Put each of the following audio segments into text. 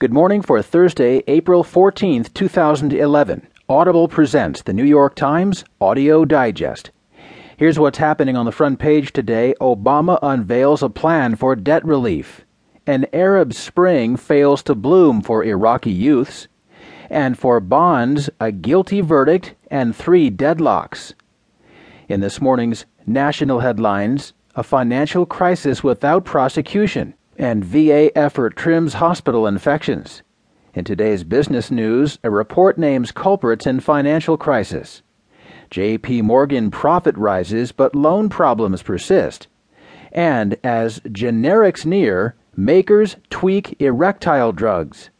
Good morning for Thursday, April 14th, 2011. Audible presents the New York Times Audio Digest. Here's what's happening on the front page today Obama unveils a plan for debt relief. An Arab Spring fails to bloom for Iraqi youths. And for bonds, a guilty verdict and three deadlocks. In this morning's national headlines, a financial crisis without prosecution and VA effort trims hospital infections. In today's business news, a report names culprits in financial crisis. JP Morgan profit rises, but loan problems persist. And as generics near, makers tweak erectile drugs.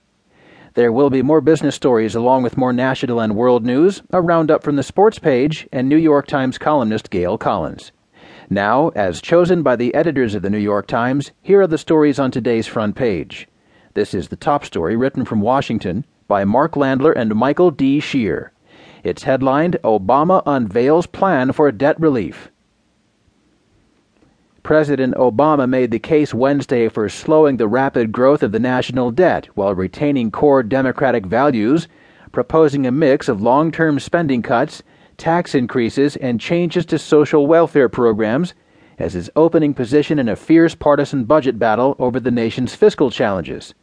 There will be more business stories along with more national and world news, a roundup from the sports page, and New York Times columnist Gail Collins. Now, as chosen by the editors of the New York Times, here are the stories on today's front page. This is the top story written from Washington by Mark Landler and Michael D. Shear. It's headlined Obama Unveils Plan for Debt Relief. President Obama made the case Wednesday for slowing the rapid growth of the national debt while retaining core Democratic values, proposing a mix of long term spending cuts tax increases, and changes to social welfare programs as his opening position in a fierce partisan budget battle over the nation's fiscal challenges.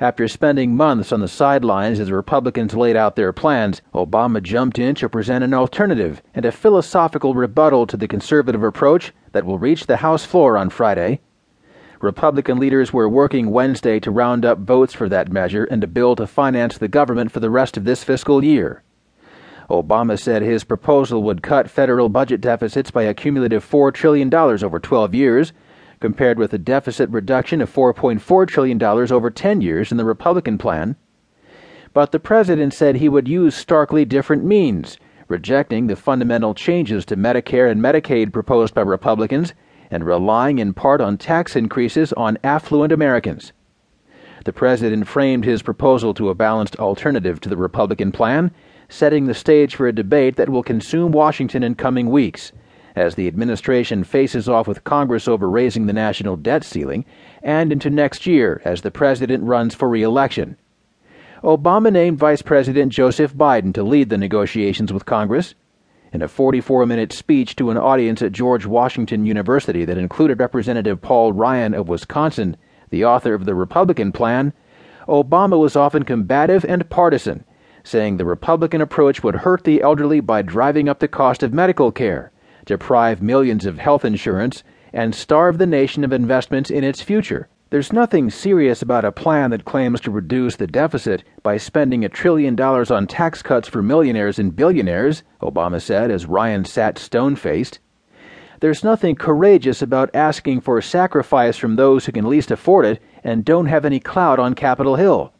After spending months on the sidelines as Republicans laid out their plans, Obama jumped in to present an alternative and a philosophical rebuttal to the conservative approach that will reach the House floor on Friday. Republican leaders were working Wednesday to round up votes for that measure and a bill to finance the government for the rest of this fiscal year. Obama said his proposal would cut federal budget deficits by a cumulative $4 trillion over 12 years, compared with a deficit reduction of $4.4 trillion over 10 years in the Republican plan. But the president said he would use starkly different means, rejecting the fundamental changes to Medicare and Medicaid proposed by Republicans and relying in part on tax increases on affluent Americans. The president framed his proposal to a balanced alternative to the Republican plan setting the stage for a debate that will consume Washington in coming weeks as the administration faces off with Congress over raising the national debt ceiling, and into next year as the president runs for re election. Obama named Vice President Joseph Biden to lead the negotiations with Congress. In a 44 minute speech to an audience at George Washington University that included Representative Paul Ryan of Wisconsin, the author of the Republican plan, Obama was often combative and partisan saying the Republican approach would hurt the elderly by driving up the cost of medical care, deprive millions of health insurance, and starve the nation of investments in its future. There's nothing serious about a plan that claims to reduce the deficit by spending a trillion dollars on tax cuts for millionaires and billionaires, Obama said as Ryan sat stone faced. There's nothing courageous about asking for sacrifice from those who can least afford it and don't have any clout on Capitol Hill.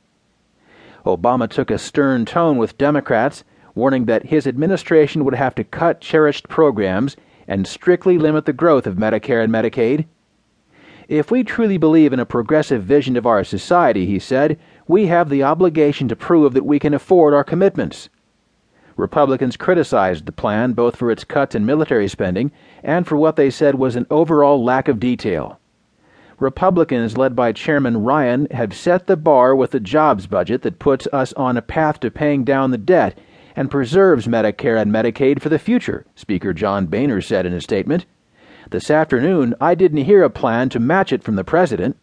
Obama took a stern tone with Democrats, warning that his administration would have to cut cherished programs and strictly limit the growth of Medicare and Medicaid. If we truly believe in a progressive vision of our society, he said, we have the obligation to prove that we can afford our commitments. Republicans criticized the plan both for its cuts in military spending and for what they said was an overall lack of detail. Republicans, led by Chairman Ryan, have set the bar with a jobs budget that puts us on a path to paying down the debt and preserves Medicare and Medicaid for the future, Speaker John Boehner said in a statement. This afternoon, I didn't hear a plan to match it from the president.